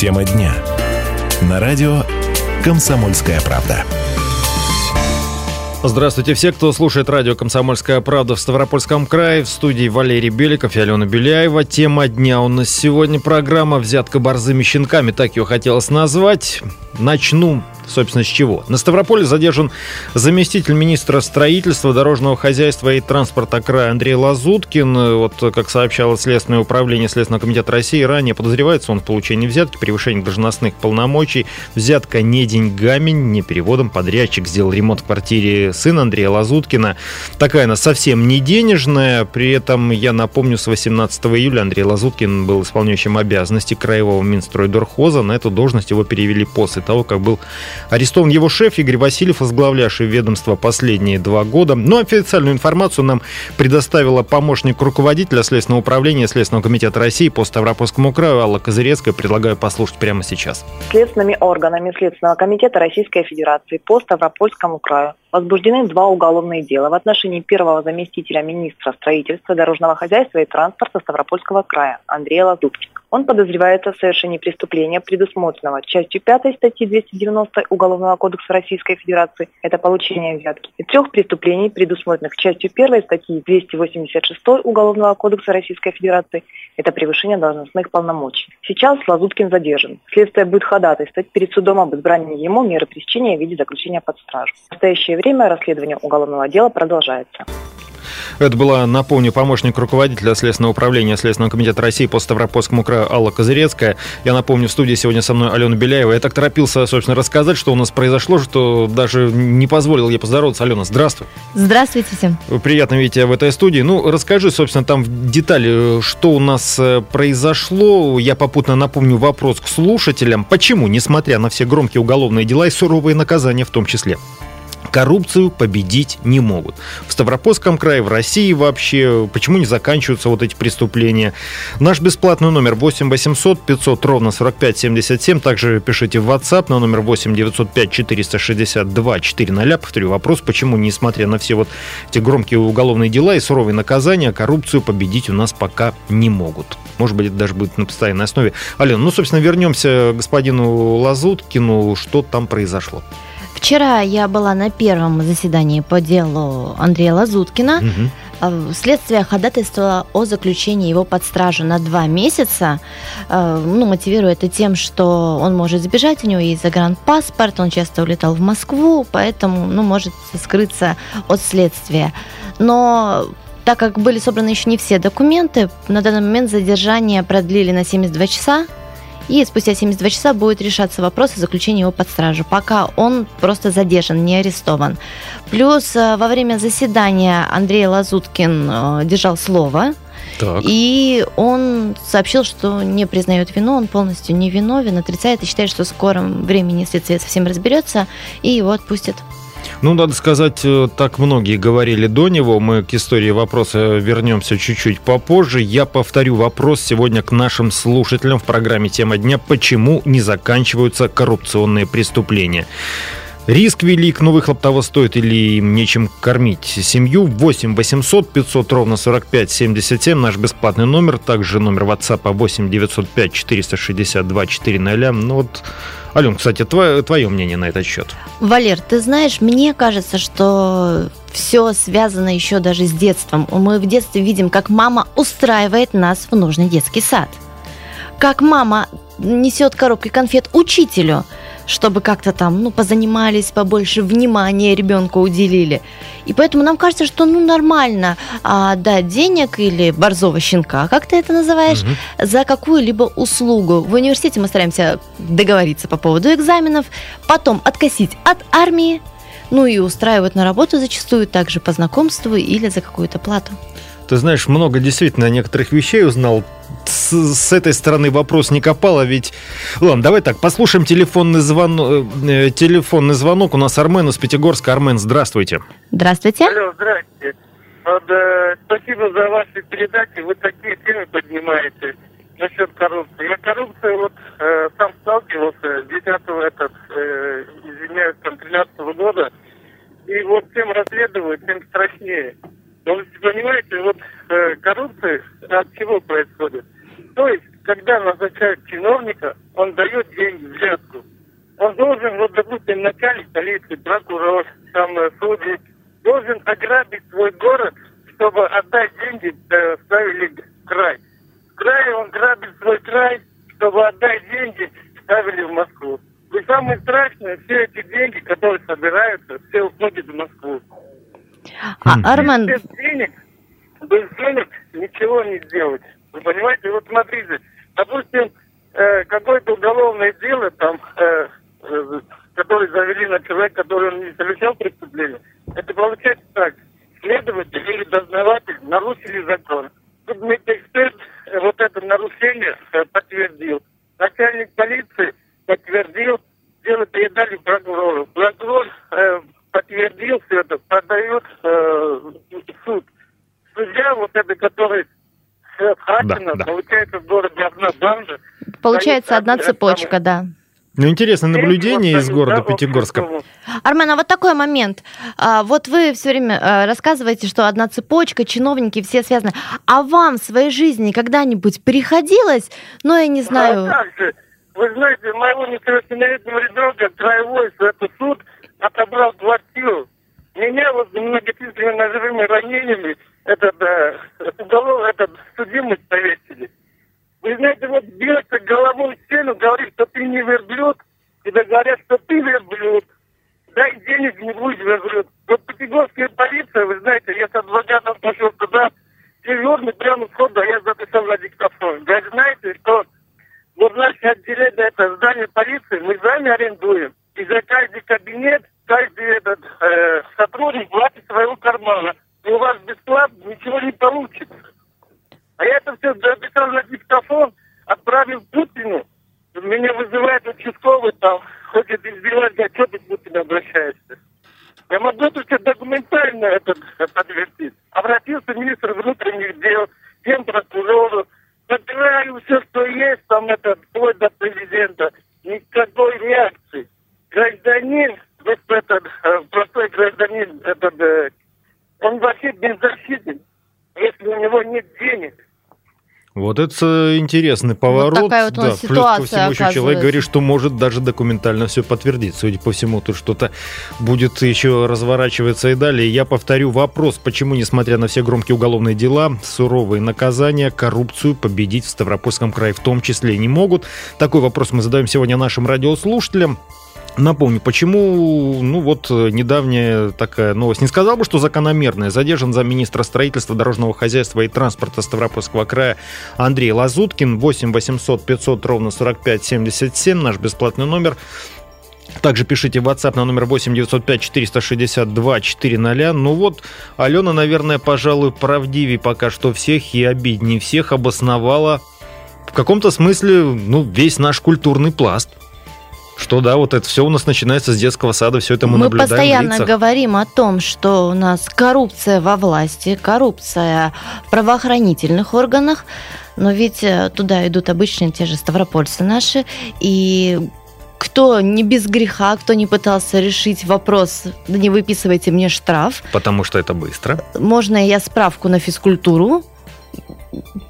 Тема дня. На радио «Комсомольская правда». Здравствуйте все, кто слушает радио «Комсомольская правда» в Ставропольском крае. В студии Валерий Беликов и Алена Беляева. Тема дня у нас сегодня программа «Взятка борзыми щенками». Так ее хотелось назвать. Начну Собственно, с чего? На Ставрополе задержан заместитель министра строительства, дорожного хозяйства и транспорта края Андрей Лазуткин. Вот, как сообщало Следственное управление Следственного комитета России, ранее подозревается он в получении взятки, превышении должностных полномочий. Взятка не деньгами, не переводом. Подрядчик сделал ремонт в квартире сына Андрея Лазуткина. Такая она совсем не денежная. При этом, я напомню, с 18 июля Андрей Лазуткин был исполняющим обязанности краевого Минстройдорхоза. На эту должность его перевели после того, как был Арестован его шеф Игорь Васильев, возглавлявший ведомство последние два года. Но официальную информацию нам предоставила помощник руководителя Следственного управления Следственного комитета России по Ставропольскому краю Алла Козырецкая. Предлагаю послушать прямо сейчас. Следственными органами Следственного комитета Российской Федерации по Ставропольскому краю возбуждены два уголовные дела в отношении первого заместителя министра строительства, дорожного хозяйства и транспорта Ставропольского края Андрея Лазуткина. Он подозревается в совершении преступления, предусмотренного частью 5 статьи 290 Уголовного кодекса Российской Федерации, это получение взятки, и трех преступлений, предусмотренных частью 1 статьи 286 Уголовного кодекса Российской Федерации, это превышение должностных полномочий. Сейчас Лазуткин задержан. Следствие будет ходатайствовать перед судом об избрании ему меры пресечения в виде заключения под стражу. В настоящее время расследование уголовного дела продолжается. Это была, напомню, помощник руководителя Следственного управления Следственного комитета России по Ставропольскому краю Алла Козырецкая. Я напомню, в студии сегодня со мной Алена Беляева. Я так торопился, собственно, рассказать, что у нас произошло, что даже не позволил ей поздороваться. Алена, здравствуй. Здравствуйте всем. Приятно видеть тебя в этой студии. Ну, расскажи, собственно, там в детали, что у нас э, произошло. Я попутно напомню вопрос к слушателям. Почему, несмотря на все громкие уголовные дела и суровые наказания в том числе, коррупцию победить не могут. В Ставропольском крае, в России вообще, почему не заканчиваются вот эти преступления? Наш бесплатный номер 8 800 500 ровно 45 77. Также пишите в WhatsApp на номер 8 905 462 400. Повторю вопрос, почему, несмотря на все вот эти громкие уголовные дела и суровые наказания, коррупцию победить у нас пока не могут. Может быть, это даже будет на постоянной основе. Алена, ну, собственно, вернемся к господину Лазуткину. Что там произошло? Вчера я была на первом заседании по делу Андрея Лазуткина. Угу. Следствие ходатайствовало о заключении его под стражу на два месяца. А, ну, мотивируя это тем, что он может сбежать, у него есть загранпаспорт, он часто улетал в Москву, поэтому ну, может скрыться от следствия. Но так как были собраны еще не все документы, на данный момент задержание продлили на 72 часа, и спустя 72 часа будет решаться вопрос о заключении его под стражу, пока он просто задержан, не арестован. Плюс э, во время заседания Андрей Лазуткин э, держал слово, так. И он сообщил, что не признает вину, он полностью невиновен, отрицает и считает, что в скором времени следствие совсем разберется и его отпустят. Ну, надо сказать, э, так многие говорили до него. Мы к истории вопроса вернемся чуть-чуть попозже. Я повторю вопрос сегодня к нашим слушателям в программе «Тема дня». Почему не заканчиваются коррупционные преступления? Риск велик, но выхлоп того стоит или им нечем кормить семью. 8 800 500 ровно 45 77 наш бесплатный номер. Также номер WhatsApp 8 905 462 400. Ну вот, Ален, кстати, твое, твое мнение на этот счет? Валер, ты знаешь, мне кажется, что все связано еще даже с детством. Мы в детстве видим, как мама устраивает нас в нужный детский сад. Как мама несет коробки конфет учителю – чтобы как-то там, ну, позанимались, побольше внимания ребенку уделили. И поэтому нам кажется, что, ну, нормально а, дать денег или борзого щенка, как ты это называешь, угу. за какую-либо услугу. В университете мы стараемся договориться по поводу экзаменов, потом откосить от армии, ну и устраивают на работу зачастую также по знакомству или за какую-то плату. Ты знаешь, много действительно некоторых вещей узнал. С, с этой стороны вопрос не копал, а ведь... Ладно, давай так, послушаем телефонный, звон... э, телефонный звонок. У нас Армен из Пятигорска. Армен, здравствуйте. Здравствуйте. Алло, здравствуйте. Вот, э, спасибо за ваши передачи. Вы такие темы поднимаете насчет коррупции. Я коррупцию вот э, сам сталкивался с 10 этот, э, извиняюсь, там 13 -го года. И вот тем расследовать, тем страшнее. Но вы понимаете, вот э, коррупция от чего происходит? То есть когда назначают чиновника, он дает деньги взятку. Он должен, вот, допустим, начальник полиции, прокурор, там, э, судьи, должен ограбить свой город, чтобы отдать деньги, э, ставили край. В крае он грабит свой край, чтобы отдать деньги, ставили в Москву. И самое страшное, все эти деньги, которые собираются, все уходят в Москву. А, Армен... Без денег, без денег ничего не сделать. Вы понимаете, вот смотрите, допустим, э, какое-то уголовное дело, там, э, э, который завели на человека, который он не совершал преступление, это получается так. Следователь или дознаватель нарушили закон. Судмедэксперт э, вот это нарушение э, подтвердил. Начальник полиции подтвердил, дело передали прокурору. Прокурор э, подтвердил все это, подает э, суд. Судья вот это, который э, Хатина, Да, да. получается в городе одна банда. Получается одна там, цепочка, самый- да. Ну, интересное наблюдение из города да, Пятигорска. Армен, а вот такой момент. А, Вот вы все время а, рассказываете, что одна цепочка, чиновники, все связаны. А вам в своей жизни когда-нибудь приходилось, ну, я не А знаю, как же? Вы знаете, моего несовершеннолетнего ребенка краевой это суд отобрал квартиру. Меня вот с многочисленными ножевыми ранениями этот, э, уголов, этот судимость повесили. Вы знаете, вот бьется головой в стену, говорит, что ты не верблюд, тебе говорят, что ты верблюд. Дай денег, не будешь верблюд. Вот Пятигорская полиция, вы знаете, я с адвокатом пошел туда, серьезно, прямо сходу, а я записал на диктофон. Говорит, знаете, что вот наше отделение, это здание полиции, мы сами арендуем. И за каждый кабинет, каждый этот э, сотрудник платит своего кармана. У вас бесплатно ничего не получится. А я это все записал на диктофон, отправил Путину. Меня вызывает участковый там, хочет избивать, говорит, что ты к Путину обращаешься? Я могу только документально это подтвердить. Обратился министр внутренних дел, генпрокурору, собираю все, что есть, там это, вплоть до президента. Никакой реакции. Гражданин, вот этот, э, простой гражданин, этот, э, он вообще беззащитен, если у него нет денег. Вот это интересный поворот. такая вот у нас да, ситуация, плюс ко всему еще человек говорит, что может даже документально все подтвердить. Судя по всему, тут что-то будет еще разворачиваться и далее. Я повторю вопрос, почему, несмотря на все громкие уголовные дела, суровые наказания, коррупцию победить в Ставропольском крае в том числе не могут. Такой вопрос мы задаем сегодня нашим радиослушателям. Напомню, почему, ну вот, э, недавняя такая новость. Не сказал бы, что закономерная. Задержан замминистра строительства, дорожного хозяйства и транспорта Ставропольского края Андрей Лазуткин. 8 800 500 ровно 45 77. Наш бесплатный номер. Также пишите в WhatsApp на номер 8 905 462 400. Ну вот, Алена, наверное, пожалуй, правдивее пока что всех и обиднее всех обосновала в каком-то смысле, ну, весь наш культурный пласт. Что да, вот это все у нас начинается с детского сада, все это мы, Мы наблюдаем в постоянно лицах. говорим о том, что у нас коррупция во власти, коррупция в правоохранительных органах, но ведь э, туда идут обычные те же ставропольцы наши, и кто не без греха, кто не пытался решить вопрос, да не выписывайте мне штраф, Потому что это быстро. можно я справку на физкультуру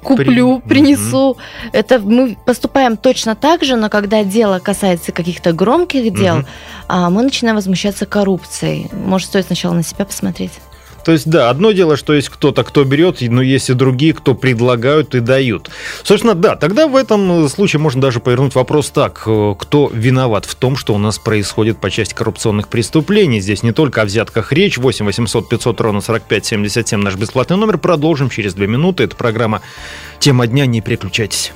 куплю, При- принесу. Это мы поступаем точно так же, но когда дело касается каких-то громких дел, а, мы начинаем возмущаться коррупцией. Может, стоит сначала на себя посмотреть. То есть, да, одно дело, что есть кто-то, кто берет, но есть и другие, кто предлагают и дают. Собственно, да, тогда в этом случае можно даже повернуть вопрос так. э, Кто виноват в том, что у нас происходит по части коррупционных преступлений? Здесь не только о взятках речь. 8 800 500 ровно 45 77 наш бесплатный номер. Продолжим через две минуты. Это программа «Тема дня». Не переключайтесь.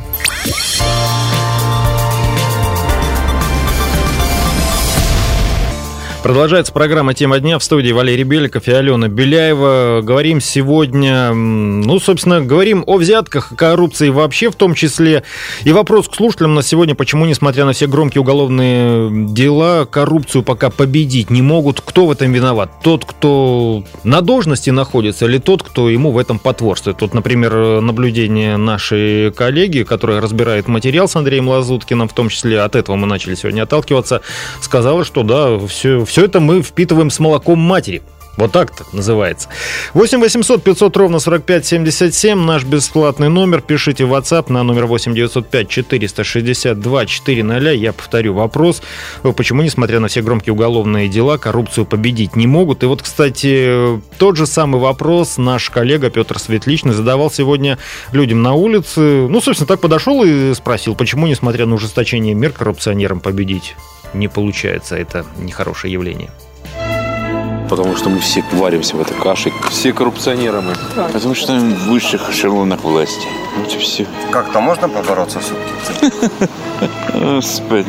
Продолжается программа «Тема дня» в студии Валерий Беликов и Алена Беляева. Говорим сегодня, ну, собственно, говорим о взятках, коррупции вообще в том числе. И вопрос к слушателям на сегодня, почему, несмотря на все громкие уголовные дела, коррупцию пока победить не могут. Кто в этом виноват? Тот, кто на должности находится, или тот, кто ему в этом потворствует? Тут, например, наблюдение нашей коллеги, которая разбирает материал с Андреем Лазуткиным, в том числе от этого мы начали сегодня отталкиваться, сказала, что да, все, все это мы впитываем с молоком матери. Вот так-то называется. 8 800 500 ровно 45 77. Наш бесплатный номер. Пишите в WhatsApp на номер 8 905 462 400. Я повторю вопрос. Почему, несмотря на все громкие уголовные дела, коррупцию победить не могут? И вот, кстати, тот же самый вопрос наш коллега Петр Светличный задавал сегодня людям на улице. Ну, собственно, так подошел и спросил, почему, несмотря на ужесточение мер, коррупционерам победить не получается. Это нехорошее явление. Потому что мы все варимся в этой каше. Все коррупционеры мы. Потому что мы в высших эшелонах власти. Вот и все. Как-то можно побороться с коррупцией? Господи.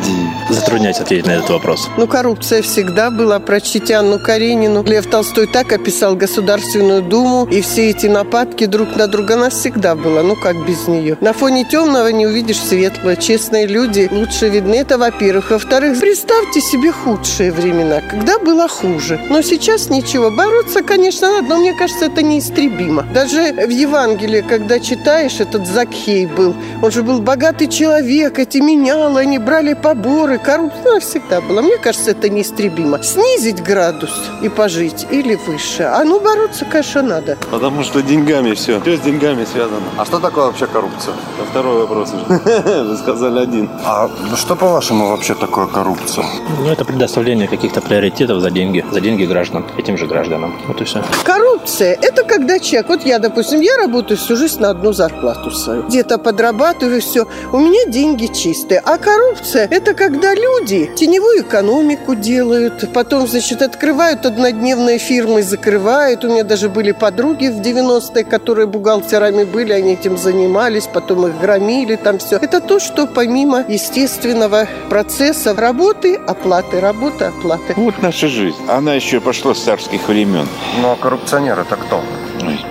Затрудняюсь ответить на этот вопрос. Ну, коррупция всегда была. Прочтите Анну Каренину. Лев Толстой так описал Государственную Думу. И все эти нападки друг на друга, она всегда была. Ну, как без нее? На фоне темного не увидишь светлого. Честные люди лучше видны. Это, во-первых. Во-вторых, представьте себе худшие времена, когда было хуже. Но сейчас ничего. Бороться, конечно, надо, но мне кажется, это неистребимо. Даже в Евангелии, когда читаешь, этот Закхей был. Он же был богатый человек, эти меняло, они брали поборы, коррупция всегда была. Мне кажется, это неистребимо. Снизить градус и пожить или выше. А ну бороться, конечно, надо. Потому что деньгами все. Все с деньгами связано. А что такое вообще коррупция? Это второй вопрос уже. Вы сказали один. А что, по-вашему, вообще такое коррупция? Ну, это предоставление каких-то приоритетов за деньги. За деньги граждан. Этим же гражданам. Вот и все. Коррупция – это когда человек... Вот я, допустим, я работаю всю жизнь на одну зарплату свою. Где-то подрабатываю, все. У меня деньги чистые. А коррупция – это когда люди теневую экономику делают, потом, значит, открывают однодневные фирмы, закрывают. У меня даже были подруги в 90-е, которые бухгалтерами были, они этим занимались, потом их громили, там все. Это то, что помимо естественного процесса работы, оплаты, работы, оплаты. Вот наша жизнь. Она еще пошла с царских времен. Ну, а коррупционер это кто?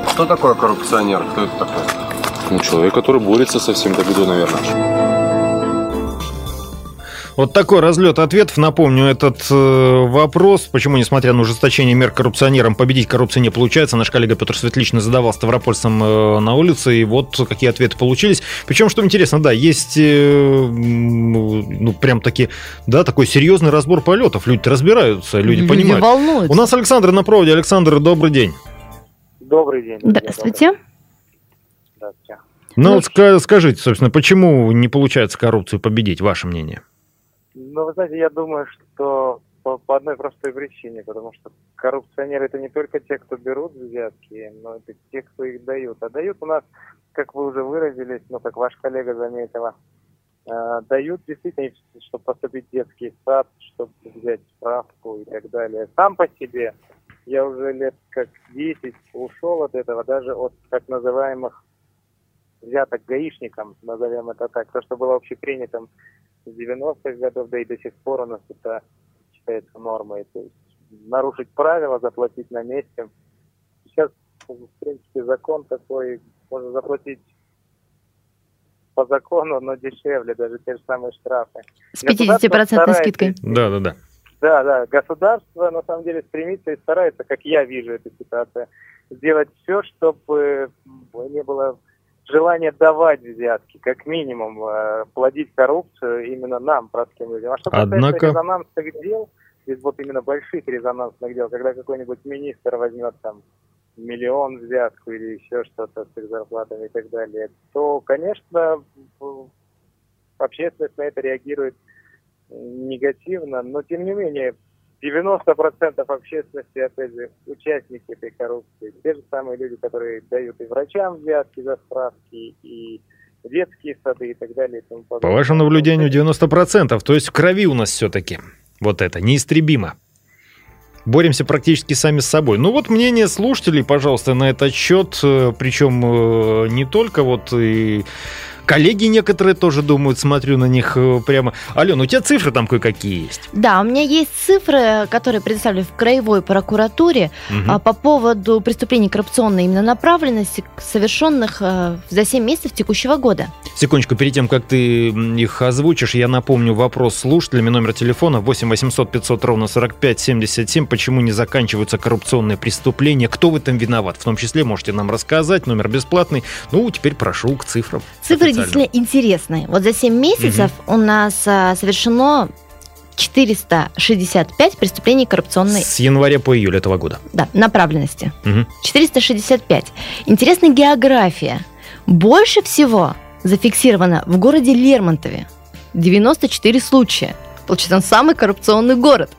Что такое коррупционер? Кто это такой? Ну, человек, который борется со всем так наверное. Вот такой разлет ответов. Напомню этот э, вопрос. Почему, несмотря на ужесточение мер коррупционерам, победить коррупцию не получается? Наш коллега Петр Светлично задавал ставропольцам э, на улице, и вот какие ответы получились. Причем, что интересно, да, есть, э, ну, прям таки, да, такой серьезный разбор полетов. Люди разбираются, люди, люди понимают. волнуются. У нас Александр на проводе. Александр, добрый день. Добрый день. Здравствуйте. Здравствуйте. Ну, ну скажите, собственно, почему не получается коррупцию победить, ваше мнение? Ну, вы знаете, я думаю, что по, по одной простой причине, потому что коррупционеры это не только те, кто берут взятки, но это те, кто их дают. А дают у нас, как вы уже выразились, ну, как ваш коллега заметила, э, дают действительно, чтобы поступить в детский сад, чтобы взять справку и так далее. Сам по себе я уже лет как 10 ушел от этого, даже от так называемых взяток гаишникам, назовем это так, то, что было общепринятым 90-х годов, да и до сих пор у нас это считается нормой. То есть нарушить правила, заплатить на месте. Сейчас, в принципе, закон такой, можно заплатить по закону, но дешевле, даже те же самые штрафы. С 50% скидкой. Да, да, да. Да, да. Государство на самом деле стремится и старается, как я вижу эту ситуацию, сделать все, чтобы не было желание давать взятки, как минимум, э, плодить коррупцию именно нам, простым людям. А что касается Однако... резонансных дел, из вот именно больших резонансных дел, когда какой-нибудь министр возьмет там миллион взятку или еще что-то с их зарплатами и так далее, то, конечно, общественность на это реагирует негативно, но тем не менее 90% общественности, опять же, участники этой коррупции. Те же самые люди, которые дают и врачам взятки за справки, и детские сады и так далее. И тому По вашему наблюдению 90%, то есть в крови у нас все-таки вот это неистребимо. Боремся практически сами с собой. Ну вот мнение слушателей, пожалуйста, на этот счет, э, причем э, не только вот и Коллеги некоторые тоже думают, смотрю на них э, прямо. Алена, у тебя цифры там кое-какие есть? Да, у меня есть цифры, которые предоставили в Краевой прокуратуре угу. по поводу преступлений коррупционной именно направленности, совершенных э, за 7 месяцев текущего года. Секундочку, перед тем, как ты их озвучишь, я напомню вопрос слушателями. Номер телефона 8 800 500 ровно 45 77. Почему не заканчиваются коррупционные преступления? Кто в этом виноват? В том числе можете нам рассказать. Номер бесплатный. Ну, теперь прошу к цифрам. Цифры действительно интересные. Вот за 7 месяцев угу. у нас а, совершено 465 преступлений коррупционной... С января по июль этого года. Да, направленности. Угу. 465. Интересная география. Больше всего зафиксировано в городе Лермонтове. 94 случая. Получается, он самый коррупционный город.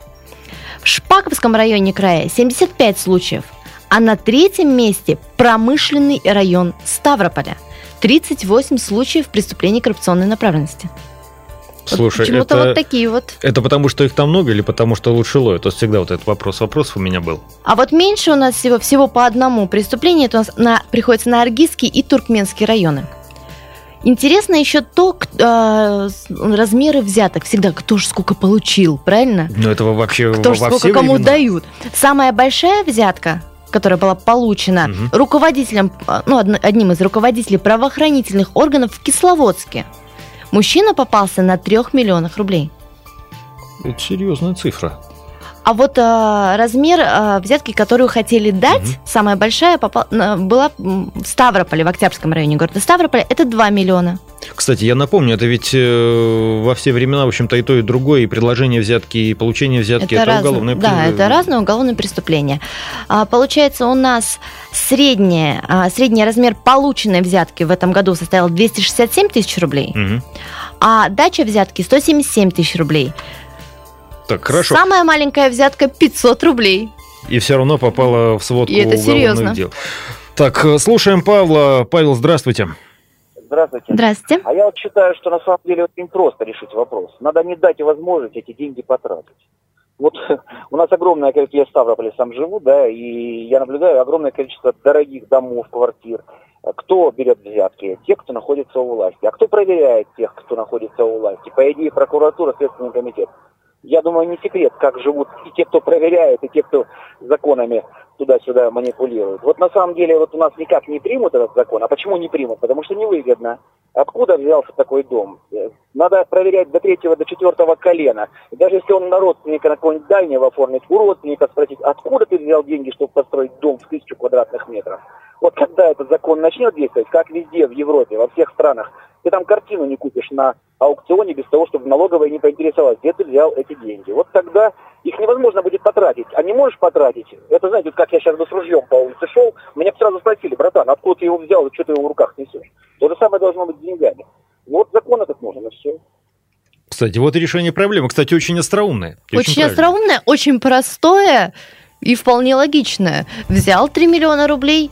В Шпаковском районе края 75 случаев. А на третьем месте промышленный район Ставрополя. 38 случаев преступлений коррупционной направленности. Слушай, вот Почему-то это, вот такие вот. Это потому, что их там много или потому, что лучше ловят? То есть всегда вот этот вопрос вопросов у меня был. А вот меньше у нас всего, всего по одному преступлению, это у нас на, приходится на Аргизский и Туркменский районы. Интересно еще то, э, размеры взяток. Всегда кто же сколько получил, правильно? Ну, этого вообще Кто же сколько кому времена? дают. Самая большая взятка, которая была получена Мгм. руководителем, э, ну, одним из руководителей правоохранительных органов в Кисловодске. Мужчина попался на трех миллионах рублей. Это серьезная цифра. А вот э, размер э, взятки, которую хотели дать, Мгм. самая большая, попа- на- была в Ставрополе, в Октябрьском районе города Ставрополя, это 2 миллиона. Кстати, я напомню, это ведь э, во все времена, в общем-то, и то, и другое, и предложение взятки, и получение взятки, это, разные- уголовное Да, это разные уголовные преступления. А, получается, у нас средняя, а, средний размер полученной взятки в этом году составил 267 тысяч рублей, Мгм. а дача взятки 177 тысяч рублей. Так, хорошо. Самая маленькая взятка 500 рублей. И все равно попала в сводку И это серьезно. дел. Так, э, слушаем Павла. Павел, здравствуйте. Здравствуйте. Здравствуйте. А я вот считаю, что на самом деле очень просто решить вопрос. Надо не дать возможность эти деньги потратить. Вот у нас огромное количество, я в Ставрополе сам живу, да, и я наблюдаю огромное количество дорогих домов, квартир. Кто берет взятки? Те, кто находится у власти. А кто проверяет тех, кто находится у власти? По идее, прокуратура, Следственный комитет. Я думаю, не секрет, как живут и те, кто проверяет, и те, кто законами туда-сюда манипулирует. Вот на самом деле вот у нас никак не примут этот закон. А почему не примут? Потому что невыгодно. Откуда взялся такой дом? Надо проверять до третьего, до четвертого колена. Даже если он на родственника на какого-нибудь дальнего оформить, у родственника спросить, откуда ты взял деньги, чтобы построить дом в тысячу квадратных метров? Вот когда этот закон начнет действовать, как везде в Европе, во всех странах, ты там картину не купишь на аукционе без того, чтобы налоговая не поинтересовалась, где ты взял эти деньги. Вот тогда их невозможно будет потратить. А не можешь потратить? Это, знаете, вот как я сейчас с ружьем по улице шел, меня сразу спросили, братан, откуда ты его взял и что ты его в руках несешь? То же самое должно быть с деньгами. Вот закон этот нужен, и все. Кстати, вот и решение проблемы. Кстати, очень остроумное. Очень, правильное. остроумное, очень простое и вполне логичное. Взял 3 миллиона рублей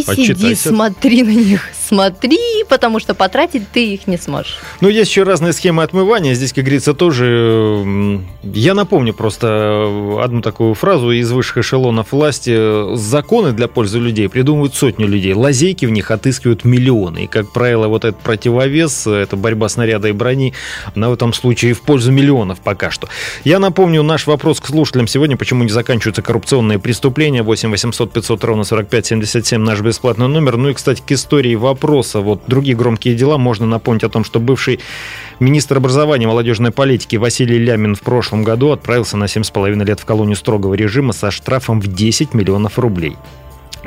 и сиди, смотри на них. Смотри, потому что потратить ты их не сможешь. Ну, есть еще разные схемы отмывания. Здесь, как говорится, тоже... Я напомню просто одну такую фразу из высших эшелонов власти. Законы для пользы людей придумывают сотни людей. Лазейки в них отыскивают миллионы. И, как правило, вот этот противовес, это борьба снаряда и брони, на этом случае в пользу миллионов пока что. Я напомню наш вопрос к слушателям сегодня, почему не заканчиваются коррупционные преступления. 8 800 500 ровно 45 77 наш бесплатный номер. Ну и, кстати, к истории вопроса. Вот другие громкие дела. Можно напомнить о том, что бывший министр образования и молодежной политики Василий Лямин в прошлом году отправился на 7,5 лет в колонию строгого режима со штрафом в 10 миллионов рублей.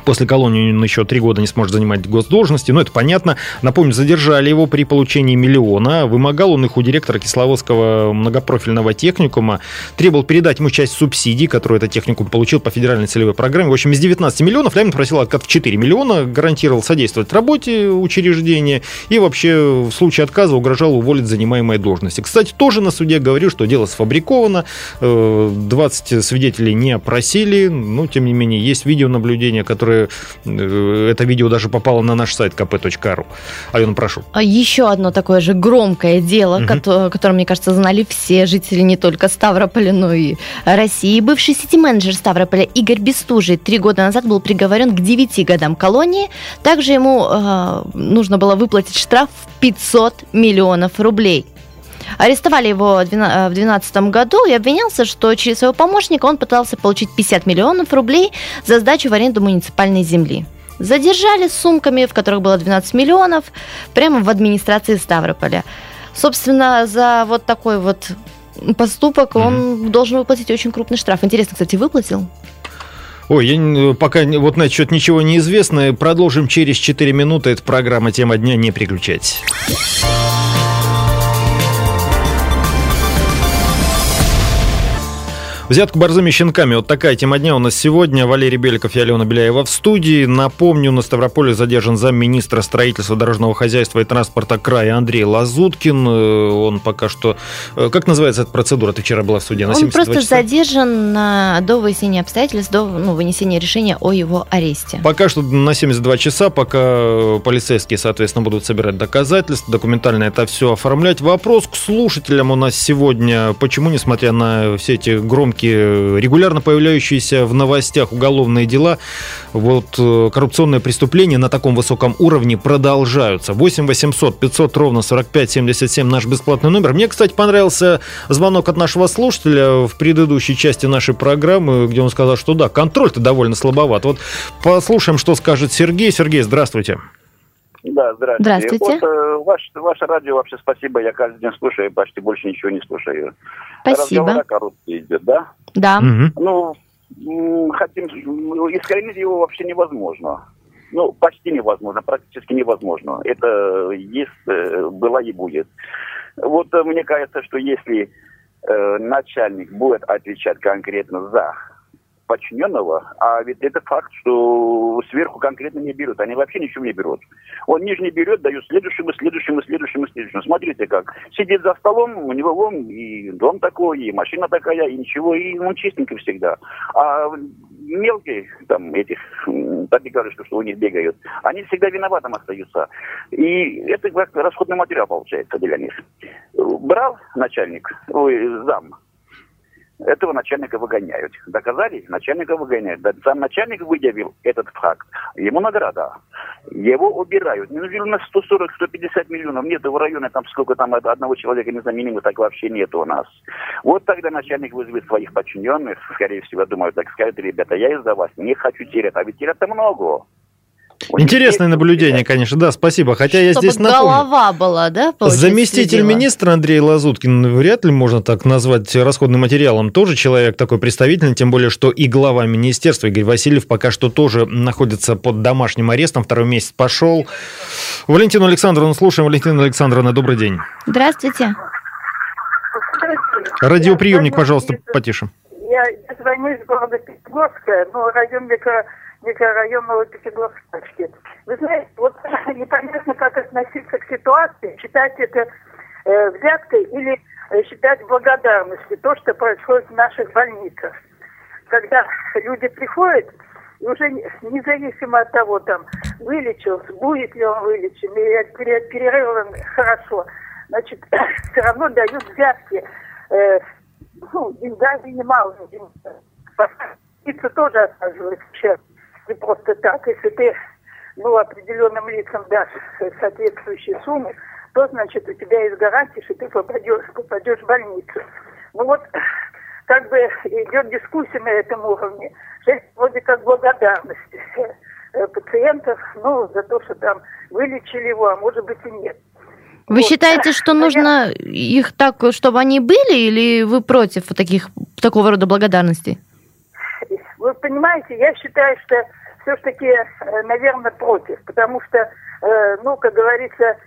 После колонии он еще три года не сможет занимать госдолжности, но это понятно. Напомню, задержали его при получении миллиона. Вымогал он их у директора Кисловодского многопрофильного техникума. Требовал передать ему часть субсидий, которую этот техникум получил по федеральной целевой программе. В общем, из 19 миллионов Лямин просил откат в 4 миллиона, гарантировал содействовать работе учреждения и вообще в случае отказа угрожал уволить занимаемые должности. Кстати, тоже на суде говорил, что дело сфабриковано, э, 20 свидетелей не опросили, но тем не менее есть видеонаблюдение, которое э, это видео даже попало на наш сайт kp.ru. Алена, прошу. А Еще одно такое же громкое дело, Мгм. кото- которое, мне кажется, знали все жители не только Ставрополя, но и России. Бывший сити-менеджер Ставрополя Игорь Бестужий три года назад был приговорен к 9 годам колонии. Также ему э, нужно было выплатить штраф в 500 миллионов рублей. Арестовали его в 2012 году и обвинялся, что через своего помощника он пытался получить 50 миллионов рублей за сдачу в аренду муниципальной земли. Задержали с сумками, в которых было 12 миллионов, прямо в администрации Ставрополя. Собственно, за вот такой вот поступок он должен выплатить очень крупный штраф. Интересно, кстати, выплатил? Ой, я пока вот на счет ничего не известно. Продолжим через 4 минуты. Это программа «Тема дня». Не переключайтесь. Взятку борзыми щенками. Вот такая тема дня у нас сегодня. Валерий Беликов и Алена Беляева в студии. Напомню, на Ставрополе задержан замминистра строительства, дорожного хозяйства и транспорта края Андрей Лазуткин. Э, он пока что... Э, как называется эта процедура? Ты вчера была в суде на Он просто часа? задержан на, до выяснения обстоятельств, до ну, вынесения решения о его аресте. Пока что на 72 часа, пока полицейские, соответственно, будут собирать доказательства, документально это все оформлять. Вопрос к слушателям у нас сегодня. Почему, несмотря на все эти громкие все-таки регулярно появляющиеся в новостях уголовные дела, вот э, коррупционные преступления на таком высоком уровне продолжаются. 8 800 500 ровно 45 77 наш бесплатный номер. Мне, кстати, понравился звонок от нашего слушателя в предыдущей части нашей программы, где он сказал, что да, контроль-то довольно слабоват. Вот послушаем, что скажет Сергей. Сергей, здравствуйте. Да, здравствуйте. Здравствуйте. Вот, э, ваш, ваше радио вообще спасибо, я каждый день слушаю, почти больше ничего не слушаю. Спасибо. Разговор о коррупции идет, да? Да. Ну, м, хотим, м, искоренить его вообще невозможно. Ну, почти невозможно, практически невозможно. Это есть, э, было и будет. Вот э, мне кажется, что если э, начальник будет отвечать конкретно за подчиненного, а ведь это факт, что сверху конкретно не берут. Они вообще ничего не берут. Он нижний берет, дает следующему, следующему, следующему, следующему. Смотрите как. Сидит за столом, у него вон и дом такой, и машина такая, и ничего, и он чистенький всегда. А мелкие, там, этих табигарышков, что у них бегают, они всегда виноватым остаются. И это как расходный материал получается для них. Брал начальник, ой, зам, этого начальника выгоняют. Доказали? Начальника выгоняют. Да, сам начальник выявил этот факт. Ему награда. Его убирают. Ну, на 140-150 миллионов. Нет, в районе там сколько там одного человека незаменимого, так вообще нет у нас. Вот тогда начальник вызовет своих подчиненных, скорее всего, думаю, так скажет, ребята, я из-за вас не хочу терять. А ведь терять-то много. Интересное наблюдение, конечно, да, спасибо. Хотя я здесь напомню. голова была, да? Заместитель следила? министра Андрей Лазуткин вряд ли можно так назвать расходным материалом. Тоже человек такой представительный, тем более, что и глава министерства Игорь Васильев пока что тоже находится под домашним арестом. Второй месяц пошел. Валентину Александровну слушаем. Валентина Александровна, добрый день. Здравствуйте. Радиоприемник, пожалуйста, потише. Я, я звоню из города Пятигорска, ну, район микро, микрорайон Новопятигорске. Вы знаете, вот непонятно, как относиться к ситуации, считать это э, взяткой или э, считать благодарностью, то, что происходит в наших больницах. Когда люди приходят, и уже не- независимо от того, там, вылечился, будет ли он вылечен, или перерыва хорошо, значит, все равно дают взятки, э, ну, деньгами немало. Больница тоже оказывается сейчас не просто так. Если ты ну, определенным лицам дашь соответствующие суммы, то, значит, у тебя есть гарантия, что ты попадешь, попадешь в больницу. Ну вот, как бы идет дискуссия на этом уровне, это вроде как благодарность э, пациентов, ну, за то, что там вылечили его, а может быть и нет. Вы Вот. считаете, что нужно их так, чтобы они были, или вы против таких, такого рода благодарности? Вы понимаете, я считаю, что все-таки, наверное, против, потому что, э, ну, как говорится,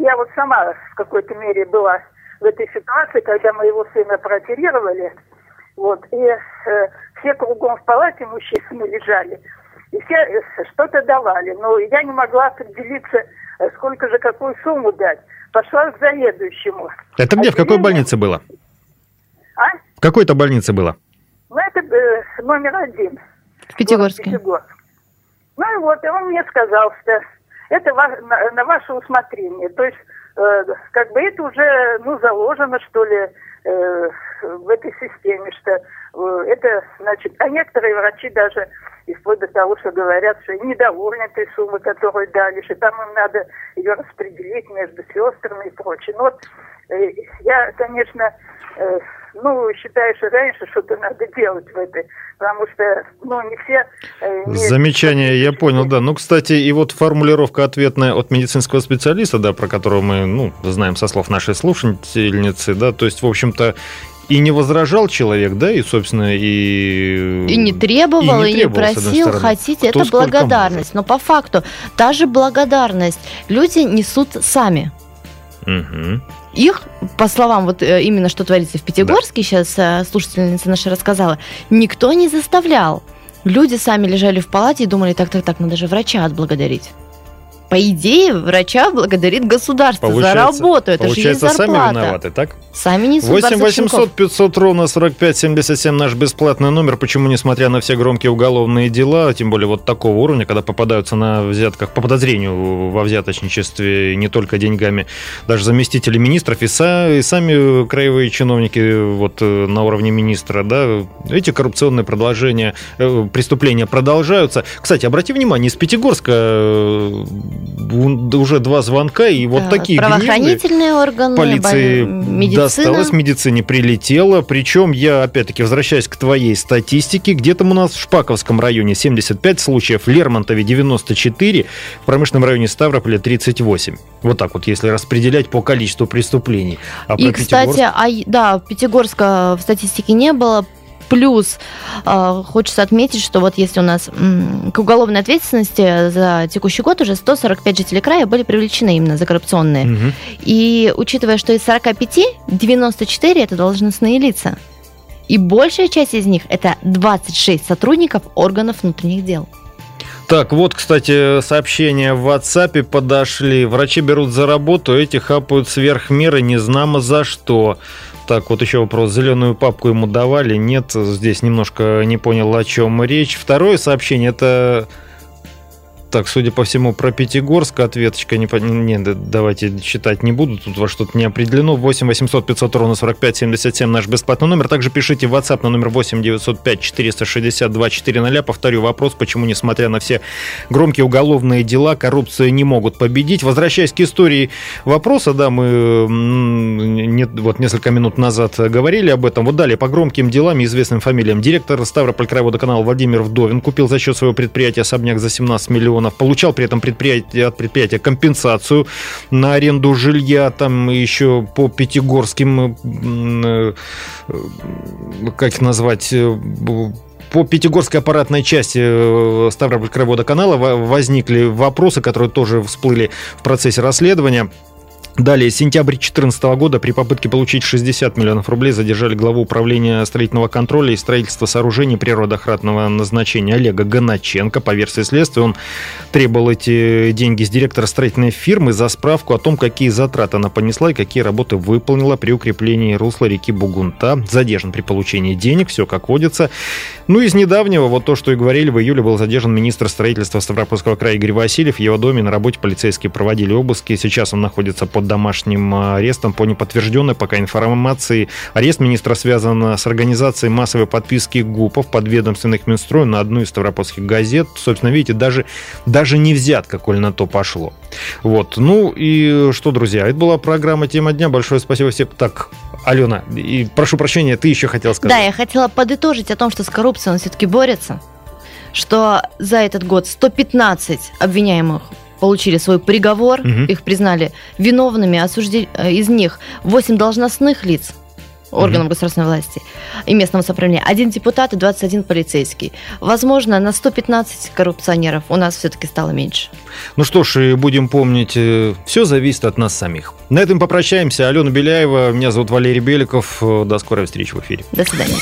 я вот сама в какой-то мере была в этой ситуации, когда моего сына прооперировали, вот, и э, все кругом в палате мужчины лежали, и все э, что-то давали, но я не могла определиться, э, сколько же какую сумму дать. Пошла к заведующему. Это где, в какой Отделение- больнице было? А? В какой-то больнице было? Ну, это э, номер один. В Пятигорске. Пятигорск. Ну и вот, и он мне сказал, что это ва- на, на ваше усмотрение. То есть, э, как бы это уже, ну, заложено, что ли, э, в этой системе, что э, это, значит, а некоторые врачи даже и вплоть до того, что говорят, что недовольны этой суммой, которую дали, что там им надо ее распределить между сестрами и прочее. Ну, вот, я, конечно, э, ну, считаю, что раньше что-то надо делать в этой, потому что, ну, не все... э, Замечание, я понял, да. Ну, кстати, и вот формулировка ответная от медицинского специалиста, да, про которого мы, ну, знаем со слов нашей слушательницы, да, то есть, в общем-то, и не возражал человек, да, и, собственно, и... И не требовал, и не, требовал, с одной просил, хотите, Кто это благодарность. Но по факту, та же благодарность люди несут сами. Мгм. Их, по словам вот э, именно что творится в Пятигорске, да. сейчас э, слушательница наша рассказала, никто не заставлял. Люди сами лежали в палате и думали, так, так, так, надо же врача отблагодарить по идее, врача благодарит государство получается, за работу. Это получается, же есть зарплата. сами виноваты, так? Сами несут 8 800 500 ровно 45 77 наш бесплатный номер. Почему, несмотря на все громкие уголовные дела, тем более вот такого уровня, когда попадаются на взятках, по подозрению во взяточничестве не только деньгами, даже заместители министров и, са, и сами краевые чиновники вот э, на уровне министра, да, эти коррупционные продолжения, э, преступления продолжаются. Кстати, обрати внимание, из Пятигорска э, уже два звонка, и вот да, такие Правоохранительные органы, полиции медицина. досталось, медицине прилетело. Причем я, опять-таки, возвращаюсь к твоей статистике. Где-то у нас в Шпаковском районе 75 случаев, в Лермонтове 94, в промышленном районе Ставрополя 38. Вот так вот, если распределять по количеству преступлений. А и, кстати, а, да, Пятигорска в статистике не было, Плюс э, хочется отметить, что вот если у нас к уголовной ответственности за текущий год уже 145 жителей края были привлечены именно за коррупционные. Угу. И учитывая, что из 45 94 это должностные лица. И большая часть из них это 26 сотрудников органов внутренних дел. Так, вот, кстати, сообщения в WhatsApp подошли. Врачи берут за работу, эти хапают сверх меры, не знамо за что. Так, вот еще вопрос. Зеленую папку ему давали? Нет, здесь немножко не понял, о чем речь. Второе сообщение, это так, судя по всему, про Пятигорск ответочка не, не давайте читать не буду, тут во что-то не определено. 8 800 500 ровно 45 77 наш бесплатный номер. Также пишите в WhatsApp на номер 8 905 462 400. Повторю вопрос, почему, несмотря на все громкие уголовные дела, коррупцию не могут победить. Возвращаясь к истории вопроса, да, мы не, вот несколько минут назад говорили об этом. Вот далее, по громким делам и известным фамилиям. Директор Ставрополь краеводоканала Владимир Вдовин купил за счет своего предприятия особняк за 17 миллионов миллионов, получал при этом предприятие, от предприятия компенсацию на аренду жилья, там еще по пятигорским, э, как их назвать, э, по Пятигорской аппаратной части э, Ставропольского водоканала возникли вопросы, которые тоже всплыли в процессе расследования. Далее, сентябрь 2014 года при попытке получить 60 миллионов рублей задержали главу управления строительного контроля и строительства сооружений природоохранного назначения Олега Гоначенко. По версии следствия, он требовал эти деньги с директора строительной фирмы за справку о том, какие затраты она понесла и какие работы выполнила при укреплении русла реки Бугунта. Задержан при получении денег, все как водится. Ну, из недавнего, вот то, что и говорили, в июле был задержан министр строительства Ставропольского края Игорь Васильев. В его доме на работе полицейские проводили обыски. Сейчас он находится под под домашним арестом по неподтвержденной пока информации. Арест министра связан с организацией массовой подписки ГУПов подведомственных Минстрою на одну из ставропольских газет. Собственно, видите, даже, даже не взят, какой на то пошло. Вот. Ну и что, друзья, это была программа «Тема дня». Большое спасибо всем. Так, Алена, и прошу прощения, ты еще хотела сказать. Да, я хотела подытожить о том, что с коррупцией он все-таки борется что за этот год 115 обвиняемых получили свой приговор, угу. их признали виновными, осуждили э, из них 8 должностных лиц органов угу. государственной власти и местного самоуправления, один депутат и 21 полицейский. Возможно, на 115 коррупционеров у нас все-таки стало меньше. Ну что ж, и будем помнить, э, все зависит от нас самих. На этом попрощаемся. Алена Беляева, меня зовут Валерий Беликов. До скорой встречи в эфире. До свидания.